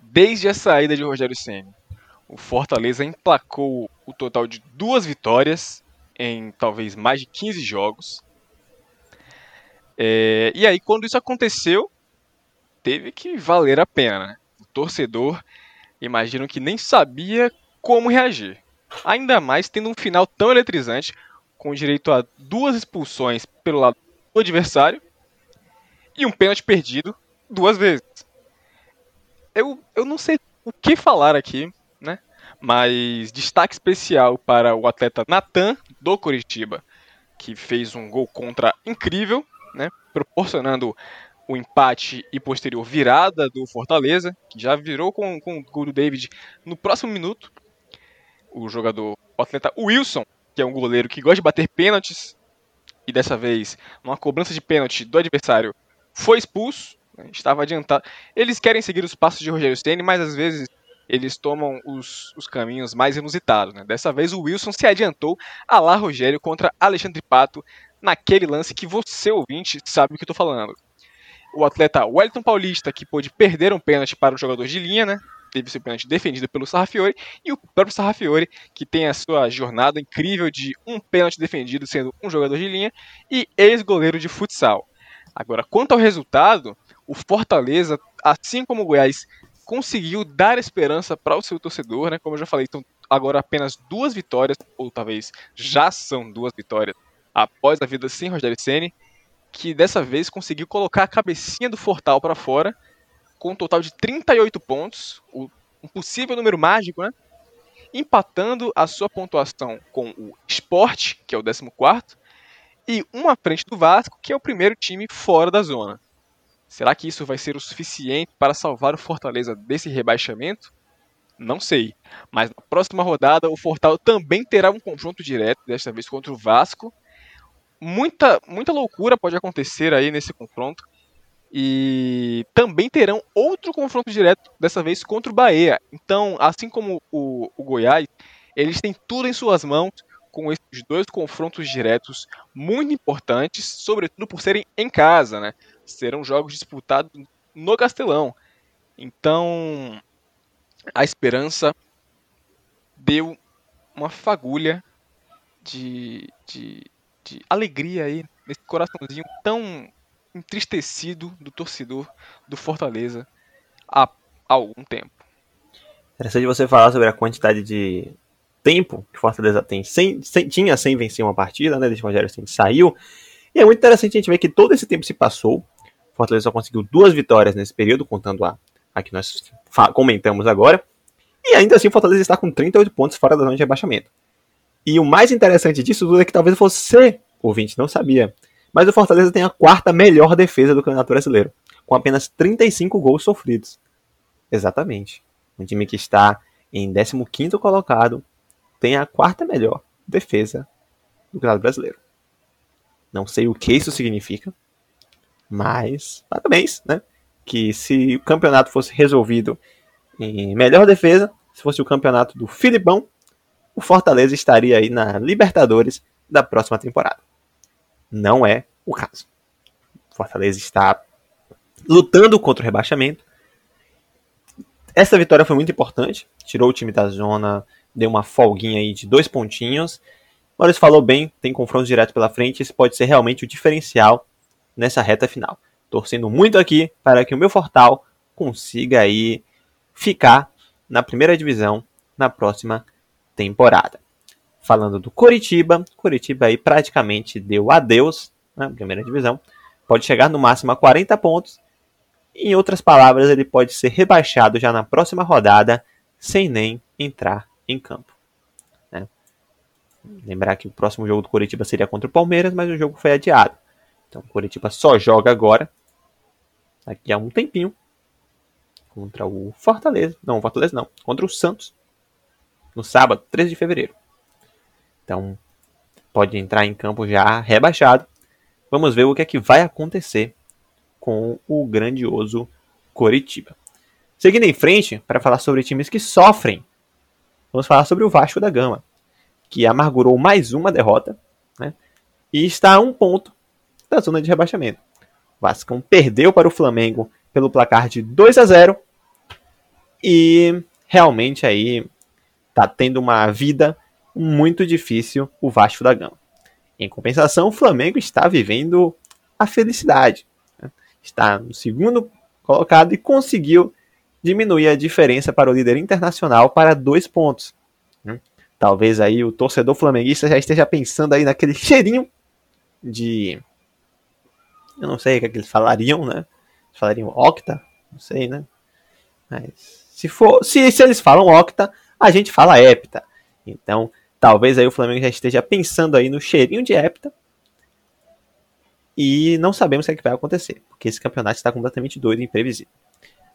Desde a saída de Rogério Senna, o Fortaleza emplacou o total de duas vitórias em talvez mais de 15 jogos. É, e aí, quando isso aconteceu, teve que valer a pena. Né? O torcedor imagino que nem sabia como reagir. Ainda mais tendo um final tão eletrizante, com direito a duas expulsões pelo lado do adversário e um pênalti perdido duas vezes. Eu, eu não sei o que falar aqui, né? Mas destaque especial para o atleta Natan do Curitiba, que fez um gol contra incrível, né? Proporcionando o empate e posterior virada do Fortaleza, que já virou com, com o gol do David no próximo minuto. O jogador, o atleta Wilson, que é um goleiro que gosta de bater pênaltis, e dessa vez, numa cobrança de pênalti do adversário, foi expulso, né, estava adiantado. Eles querem seguir os passos de Rogério Ceni, mas às vezes eles tomam os, os caminhos mais inusitados. Né? Dessa vez o Wilson se adiantou a lá Rogério contra Alexandre Pato naquele lance que você, ouvinte, sabe o que eu estou falando o atleta Wellington Paulista, que pôde perder um pênalti para o jogador de linha, né? Teve seu pênalti defendido pelo Sarrafiore, e o próprio Sarrafiore, que tem a sua jornada incrível de um pênalti defendido sendo um jogador de linha e ex-goleiro de futsal. Agora, quanto ao resultado, o Fortaleza, assim como o Goiás, conseguiu dar esperança para o seu torcedor, né? Como eu já falei, então agora apenas duas vitórias, ou talvez já são duas vitórias, após a vida sem Rogério Ceni que dessa vez conseguiu colocar a cabecinha do Fortal para fora, com um total de 38 pontos, um possível número mágico, né? Empatando a sua pontuação com o Sport, que é o 14, e uma frente do Vasco, que é o primeiro time fora da zona. Será que isso vai ser o suficiente para salvar o Fortaleza desse rebaixamento? Não sei. Mas na próxima rodada, o Fortal também terá um confronto direto, desta vez contra o Vasco, muita, muita loucura pode acontecer aí nesse confronto. E também terão outro confronto direto, dessa vez contra o Bahia. Então, assim como o, o Goiás, eles têm tudo em suas mãos com esses dois confrontos diretos muito importantes, sobretudo por serem em casa, né? Serão jogos disputados no Castelão. Então, a esperança deu uma fagulha de, de, de alegria aí nesse coraçãozinho tão entristecido do torcedor do Fortaleza há algum tempo. Interessante você falar sobre a quantidade de tempo que Fortaleza tem sem, sem, tinha sem vencer uma partida, né? Desde o Rogério saiu. E é muito interessante a gente ver que todo esse tempo se passou. Fortaleza só conseguiu duas vitórias nesse período, contando a, a que nós comentamos agora. E ainda assim Fortaleza está com 38 pontos fora da zona de rebaixamento. E o mais interessante disso tudo é que talvez você, ouvinte, não sabia. Mas o Fortaleza tem a quarta melhor defesa do Campeonato Brasileiro, com apenas 35 gols sofridos. Exatamente. Um time que está em 15 colocado tem a quarta melhor defesa do Campeonato Brasileiro. Não sei o que isso significa, mas parabéns, né? Que se o campeonato fosse resolvido em melhor defesa, se fosse o campeonato do Filipão, o Fortaleza estaria aí na Libertadores da próxima temporada. Não é o caso. O Fortaleza está lutando contra o rebaixamento. Essa vitória foi muito importante, tirou o time da zona, deu uma folguinha aí de dois pontinhos. Maurício falou bem, tem confronto direto pela frente, isso pode ser realmente o diferencial nessa reta final. Torcendo muito aqui para que o meu Fortal consiga aí ficar na primeira divisão na próxima temporada. Falando do Coritiba, Coritiba aí praticamente deu adeus na primeira divisão. Pode chegar no máximo a 40 pontos. Em outras palavras, ele pode ser rebaixado já na próxima rodada sem nem entrar em campo. Né? Lembrar que o próximo jogo do Coritiba seria contra o Palmeiras, mas o jogo foi adiado. Então o Coritiba só joga agora, daqui a um tempinho, contra o Fortaleza. Não, o Fortaleza não, contra o Santos, no sábado, 13 de fevereiro. Então, pode entrar em campo já rebaixado. Vamos ver o que é que vai acontecer com o grandioso Coritiba. Seguindo em frente, para falar sobre times que sofrem, vamos falar sobre o Vasco da Gama, que amargurou mais uma derrota né, e está a um ponto da zona de rebaixamento. O Vasco perdeu para o Flamengo pelo placar de 2 a 0 e realmente aí está tendo uma vida muito difícil o Vasco da Gama. Em compensação, o Flamengo está vivendo a felicidade. Né? Está no segundo colocado e conseguiu diminuir a diferença para o líder internacional para dois pontos. Né? Talvez aí o torcedor flamenguista já esteja pensando aí naquele cheirinho de. Eu não sei o que, é que eles falariam, né? Falariam octa? Não sei, né? Mas se for, se, se eles falam octa, a gente fala hepta. Então, talvez aí o Flamengo já esteja pensando aí no cheirinho de hepta. E não sabemos o que, é que vai acontecer, porque esse campeonato está completamente doido e imprevisível.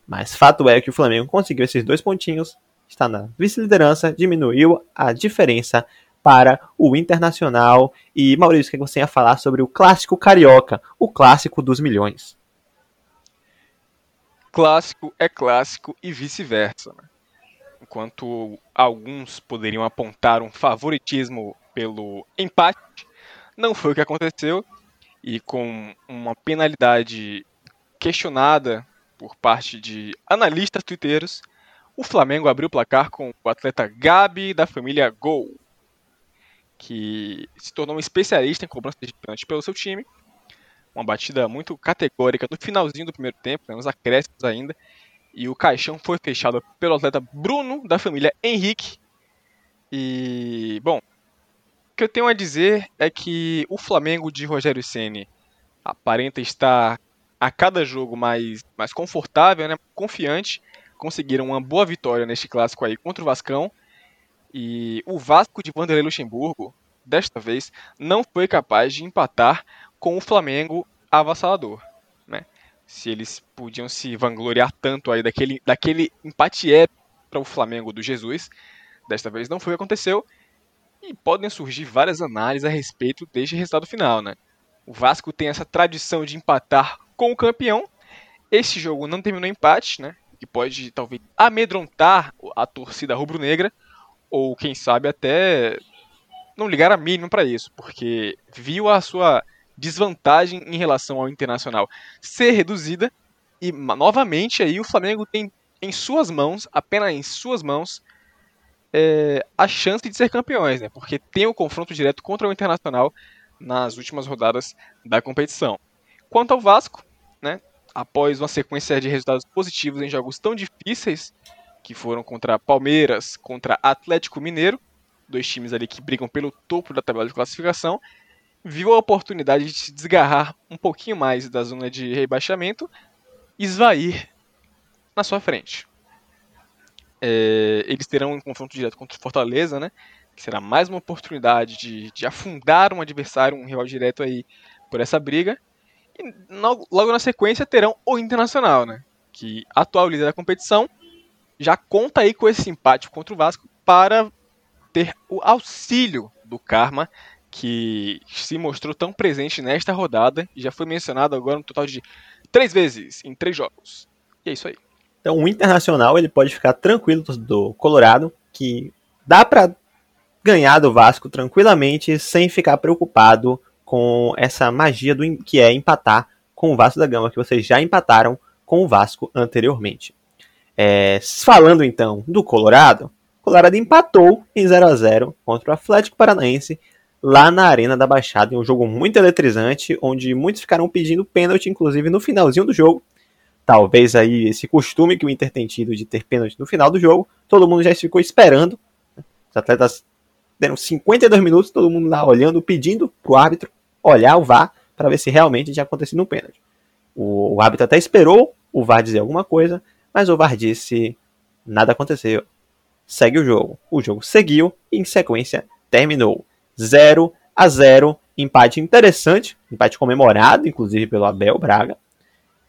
Mas fato é que o Flamengo conseguiu esses dois pontinhos, está na vice-liderança, diminuiu a diferença para o Internacional. E Maurício, o que você ia falar sobre o clássico carioca, o clássico dos milhões? Clássico é clássico e vice-versa. Né? Enquanto alguns poderiam apontar um favoritismo pelo empate, não foi o que aconteceu e com uma penalidade questionada por parte de analistas twitteiros, o Flamengo abriu o placar com o atleta Gabi da família Gol, que se tornou um especialista em cobrança de pênalti pelo seu time. Uma batida muito categórica no finalzinho do primeiro tempo, né, nos acréscimos ainda, e o caixão foi fechado pelo atleta Bruno, da família Henrique. E, bom, o que eu tenho a dizer é que o Flamengo de Rogério Ceni aparenta estar a cada jogo mais, mais confortável, né, confiante. Conseguiram uma boa vitória neste clássico aí contra o Vascão. E o Vasco de Vanderlei Luxemburgo, desta vez, não foi capaz de empatar com o Flamengo avassalador se eles podiam se vangloriar tanto aí daquele, daquele empate épico para o Flamengo do Jesus. Desta vez não foi o que aconteceu. E podem surgir várias análises a respeito deste resultado final, né? O Vasco tem essa tradição de empatar com o campeão. Esse jogo não terminou empate, né? Que pode talvez amedrontar a torcida rubro-negra ou quem sabe até não ligar a mínimo para isso, porque viu a sua desvantagem em relação ao Internacional ser reduzida e novamente aí o Flamengo tem em suas mãos, apenas em suas mãos, é, a chance de ser campeões, né? Porque tem o confronto direto contra o Internacional nas últimas rodadas da competição. Quanto ao Vasco, né? Após uma sequência de resultados positivos em jogos tão difíceis, que foram contra Palmeiras, contra Atlético Mineiro, dois times ali que brigam pelo topo da tabela de classificação, viu a oportunidade de se desgarrar um pouquinho mais da zona de rebaixamento e esvair na sua frente. É, eles terão um confronto direto contra o Fortaleza, né? Que será mais uma oportunidade de, de afundar um adversário, um rival direto aí por essa briga. E logo na sequência terão o Internacional, né? Que atual líder da competição já conta aí com esse empate contra o Vasco para ter o auxílio do Karma que se mostrou tão presente nesta rodada e já foi mencionado agora no total de três vezes em três jogos. E é isso aí. Então o Internacional ele pode ficar tranquilo do Colorado, que dá para ganhar do Vasco tranquilamente sem ficar preocupado com essa magia do que é empatar com o Vasco da Gama, que vocês já empataram com o Vasco anteriormente. É, falando então do Colorado, o Colorado empatou em 0 a 0 contra o Atlético Paranaense lá na Arena da Baixada, em um jogo muito eletrizante, onde muitos ficaram pedindo pênalti, inclusive no finalzinho do jogo. Talvez aí esse costume que o Inter tem tido de ter pênalti no final do jogo, todo mundo já ficou esperando. Os atletas deram 52 minutos, todo mundo lá olhando, pedindo pro árbitro olhar o VAR para ver se realmente tinha acontecido um pênalti. O, o árbitro até esperou o VAR dizer alguma coisa, mas o VAR disse nada aconteceu. Segue o jogo. O jogo seguiu e em sequência terminou. 0 a 0 empate interessante, empate comemorado, inclusive pelo Abel Braga,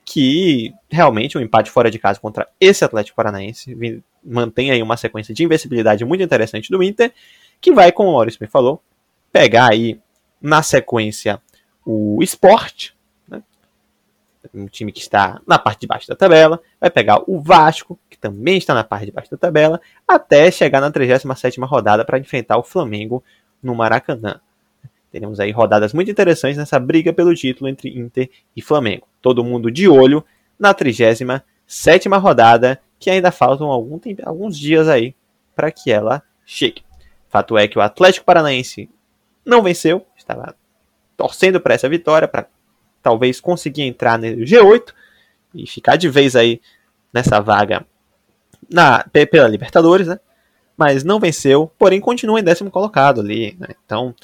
que realmente um empate fora de casa contra esse Atlético Paranaense mantém aí uma sequência de invencibilidade muito interessante do Inter, que vai, como o Maurício me falou, pegar aí na sequência o Sport, né? um time que está na parte de baixo da tabela, vai pegar o Vasco, que também está na parte de baixo da tabela, até chegar na 37ª rodada para enfrentar o Flamengo no Maracanã. Teremos aí rodadas muito interessantes nessa briga pelo título entre Inter e Flamengo. Todo mundo de olho na 37 rodada, que ainda faltam algum tempo, alguns dias aí para que ela chegue. Fato é que o Atlético Paranaense não venceu, estava torcendo para essa vitória, para talvez conseguir entrar no G8 e ficar de vez aí nessa vaga na, pela Libertadores, né? Mas não venceu, porém continua em décimo colocado ali. Né? Então,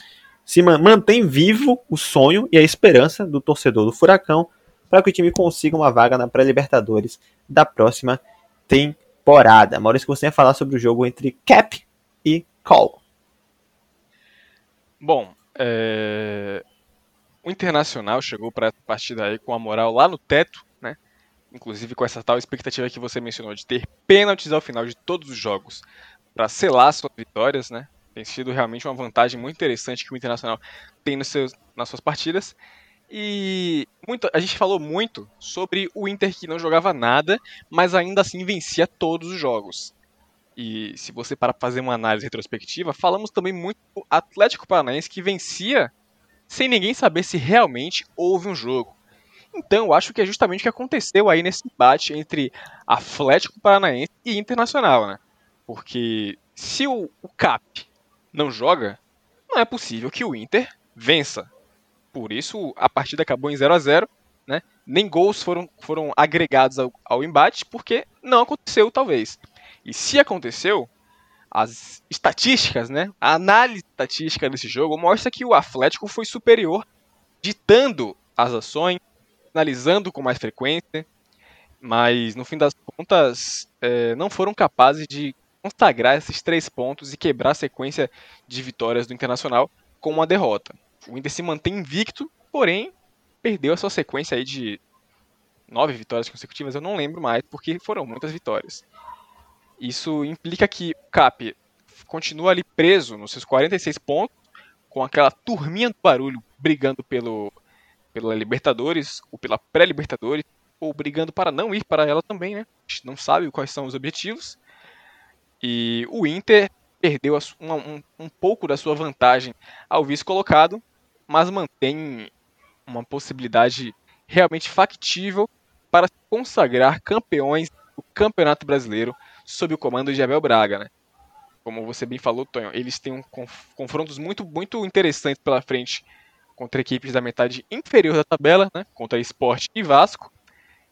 se mantém vivo o sonho e a esperança do torcedor do Furacão para que o time consiga uma vaga na pré-Libertadores da próxima temporada. Maurício, você ia falar sobre o jogo entre Cap e Call. Bom, é... o Internacional chegou para essa partida aí com a moral lá no teto, né? Inclusive com essa tal expectativa que você mencionou de ter pênaltis ao final de todos os jogos para selar suas vitórias, né? Tem sido realmente uma vantagem muito interessante que o Internacional tem nos seus, nas suas partidas. E muito, a gente falou muito sobre o Inter que não jogava nada, mas ainda assim vencia todos os jogos. E se você para fazer uma análise retrospectiva, falamos também muito do Atlético Paranaense que vencia sem ninguém saber se realmente houve um jogo. Então, eu acho que é justamente o que aconteceu aí nesse embate entre Atlético Paranaense e Internacional, né? Porque se o, o CAP não joga, não é possível que o Inter vença. Por isso a partida acabou em 0 a 0 né? Nem gols foram, foram agregados ao, ao embate, porque não aconteceu, talvez. E se aconteceu, as estatísticas, né? A análise estatística desse jogo mostra que o Atlético foi superior, ditando as ações, analisando com mais frequência, mas no fim das contas é, não foram capazes de consagrar esses três pontos e quebrar a sequência de vitórias do Internacional com uma derrota. O Inter se mantém invicto, porém perdeu a sua sequência aí de nove vitórias consecutivas, eu não lembro mais, porque foram muitas vitórias. Isso implica que o Cap continua ali preso nos seus 46 pontos, com aquela turminha do barulho brigando pelo, pela Libertadores, ou pela pré-Libertadores, ou brigando para não ir para ela também, né? A gente não sabe quais são os objetivos. E o Inter perdeu um, um, um pouco da sua vantagem ao vice-colocado, mas mantém uma possibilidade realmente factível para consagrar campeões do Campeonato Brasileiro sob o comando de Abel Braga, né? Como você bem falou, Tonho, eles têm um confrontos muito, muito interessantes pela frente contra equipes da metade inferior da tabela, né? Contra Esporte e Vasco.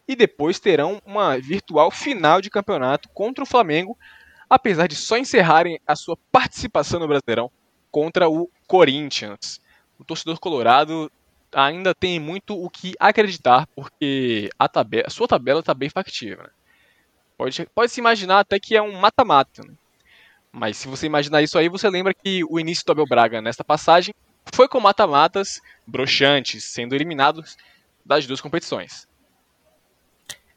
E depois terão uma virtual final de campeonato contra o Flamengo apesar de só encerrarem a sua participação no Brasileirão contra o Corinthians. O torcedor colorado ainda tem muito o que acreditar, porque a, tabela, a sua tabela está bem factível. Né? Pode, pode se imaginar até que é um mata-mata. Né? Mas se você imaginar isso aí, você lembra que o início do Abel Braga nesta passagem foi com mata-matas broxantes, sendo eliminados das duas competições.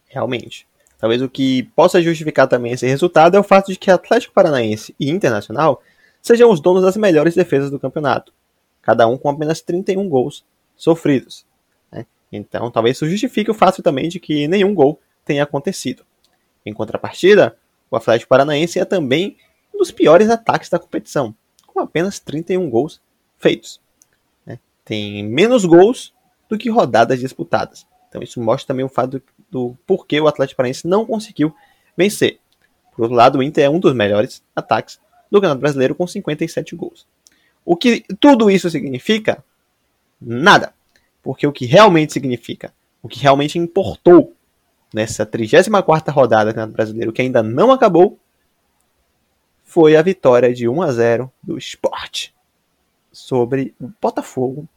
Realmente. Talvez o que possa justificar também esse resultado é o fato de que Atlético Paranaense e Internacional sejam os donos das melhores defesas do campeonato, cada um com apenas 31 gols sofridos. Né? Então, talvez isso justifique o fato também de que nenhum gol tenha acontecido. Em contrapartida, o Atlético Paranaense é também um dos piores ataques da competição, com apenas 31 gols feitos. Né? Tem menos gols do que rodadas disputadas. Então isso mostra também o fato do, do porquê o Atlético Paranaense não conseguiu vencer. Por outro lado, o Inter é um dos melhores ataques do Campeonato Brasileiro com 57 gols. O que tudo isso significa? Nada. Porque o que realmente significa, o que realmente importou nessa 34ª rodada do Campeonato Brasileiro, que ainda não acabou, foi a vitória de 1 a 0 do Sport sobre o Botafogo.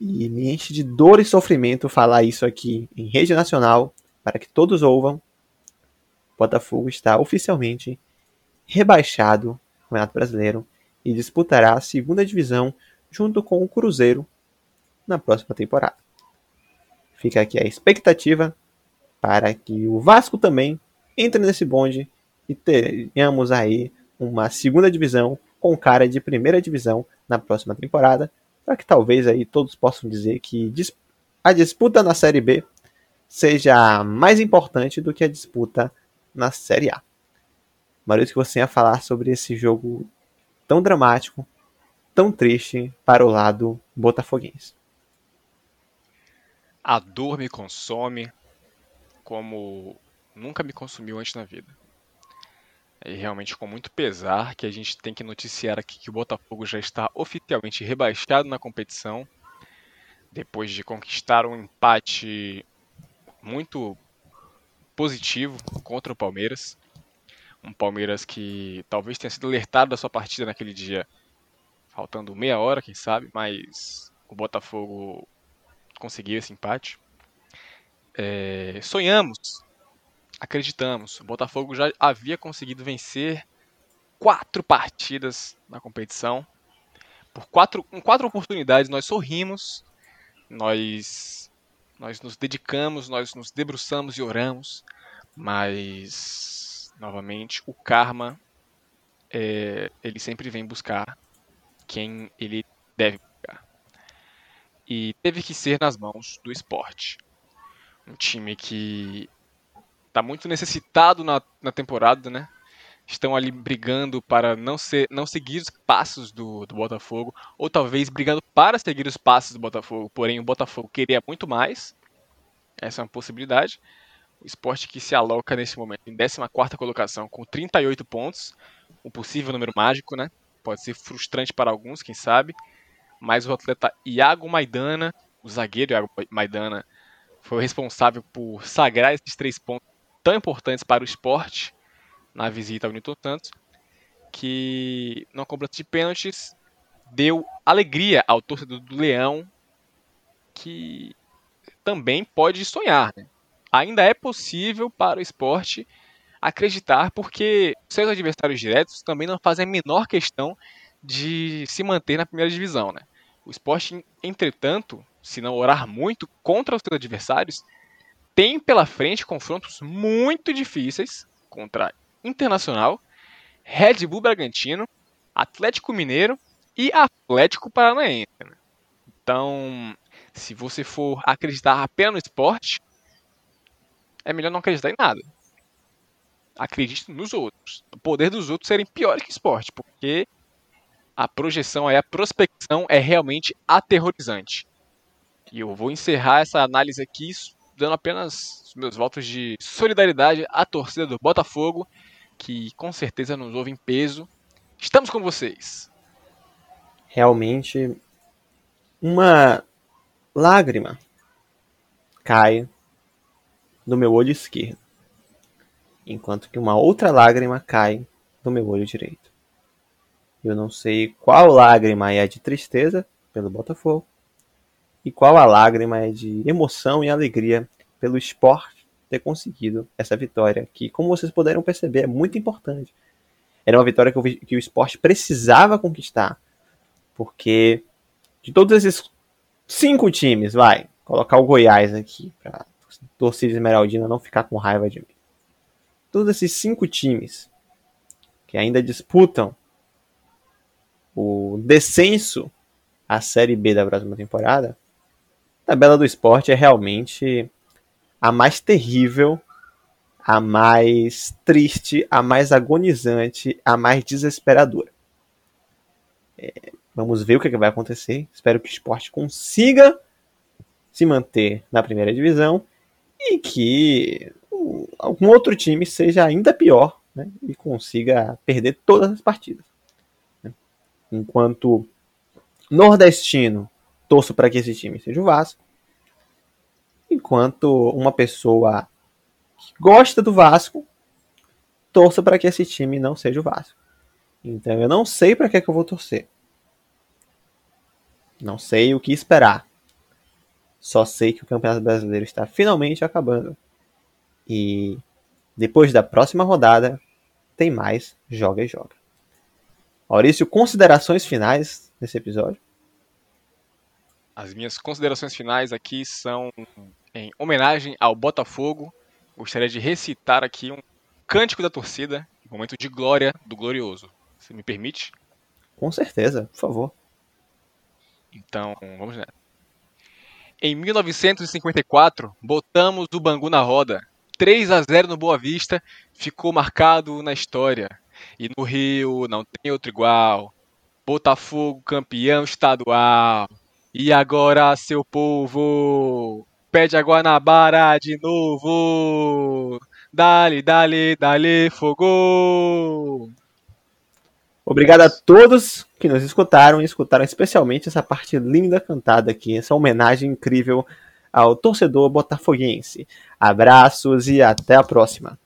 E me enche de dor e sofrimento falar isso aqui em rede nacional, para que todos ouvam. Botafogo está oficialmente rebaixado no Campeonato Brasileiro e disputará a segunda divisão junto com o Cruzeiro na próxima temporada. Fica aqui a expectativa para que o Vasco também entre nesse bonde e tenhamos aí uma segunda divisão com cara de primeira divisão na próxima temporada, para que talvez aí todos possam dizer que a disputa na Série B seja mais importante do que a disputa na Série A. Maurício, que você ia falar sobre esse jogo tão dramático, tão triste para o lado botafoguense. A dor me consome como nunca me consumiu antes na vida. É realmente com muito pesar que a gente tem que noticiar aqui que o Botafogo já está oficialmente rebaixado na competição, depois de conquistar um empate muito positivo contra o Palmeiras. Um Palmeiras que talvez tenha sido alertado da sua partida naquele dia, faltando meia hora, quem sabe, mas o Botafogo conseguiu esse empate. É, sonhamos acreditamos. O Botafogo já havia conseguido vencer quatro partidas na competição. Por quatro, em quatro oportunidades nós sorrimos, nós, nós nos dedicamos, nós nos debruçamos e oramos, mas novamente o karma é, ele sempre vem buscar quem ele deve buscar. E teve que ser nas mãos do esporte. Um time que tá muito necessitado na, na temporada, né? Estão ali brigando para não, ser, não seguir os passos do, do Botafogo, ou talvez brigando para seguir os passos do Botafogo, porém o Botafogo queria muito mais. Essa é uma possibilidade. O esporte que se aloca nesse momento em 14 colocação com 38 pontos, um possível número mágico, né? Pode ser frustrante para alguns, quem sabe. Mas o atleta Iago Maidana, o zagueiro Iago Maidana, foi o responsável por sagrar esses três pontos tão importantes para o esporte na visita ao Newton Santos, que na cobrança de pênaltis deu alegria ao torcedor do Leão, que também pode sonhar. Né? Ainda é possível para o esporte acreditar, porque seus adversários diretos também não fazem a menor questão de se manter na primeira divisão. Né? O esporte, entretanto, se não orar muito contra os seus adversários, tem pela frente confrontos muito difíceis contra Internacional, Red Bull Bragantino, Atlético Mineiro e Atlético Paranaense. Né? Então, se você for acreditar apenas no esporte, é melhor não acreditar em nada. Acredite nos outros. O poder dos outros serem piores que o esporte, porque a projeção a prospecção é realmente aterrorizante. E eu vou encerrar essa análise aqui dando apenas meus votos de solidariedade à torcida do Botafogo, que com certeza nos ouve em peso. Estamos com vocês. Realmente, uma lágrima cai do meu olho esquerdo, enquanto que uma outra lágrima cai do meu olho direito. Eu não sei qual lágrima é de tristeza pelo Botafogo e qual a lágrima é de emoção e alegria pelo esporte ter conseguido essa vitória, que, como vocês puderam perceber, é muito importante. Era uma vitória que o, que o esporte precisava conquistar, porque de todos esses cinco times, vai, colocar o Goiás aqui, para torcida esmeraldina não ficar com raiva de mim. Todos esses cinco times que ainda disputam o descenso à Série B da próxima temporada, tabela do esporte é realmente a mais terrível, a mais triste, a mais agonizante, a mais desesperadora. É, vamos ver o que, é que vai acontecer. Espero que o esporte consiga se manter na primeira divisão e que algum outro time seja ainda pior né, e consiga perder todas as partidas. Enquanto nordestino, torço para que esse time seja o Vasco. Enquanto uma pessoa que gosta do Vasco, torço para que esse time não seja o Vasco. Então eu não sei para que, é que eu vou torcer. Não sei o que esperar. Só sei que o Campeonato Brasileiro está finalmente acabando. E depois da próxima rodada, tem mais Joga e Joga. Maurício, considerações finais nesse episódio? As minhas considerações finais aqui são em homenagem ao Botafogo. Gostaria de recitar aqui um cântico da torcida, um momento de glória do glorioso. Você me permite? Com certeza, por favor. Então, vamos nessa. Em 1954, botamos o Bangu na roda. 3 a 0 no Boa Vista, ficou marcado na história. E no Rio não tem outro igual. Botafogo campeão estadual. E agora, seu povo, pede a Guanabara de novo. Dale, dale, dale, fogo. Obrigado a todos que nos escutaram e escutaram especialmente essa parte linda cantada aqui, essa homenagem incrível ao torcedor botafoguense. Abraços e até a próxima.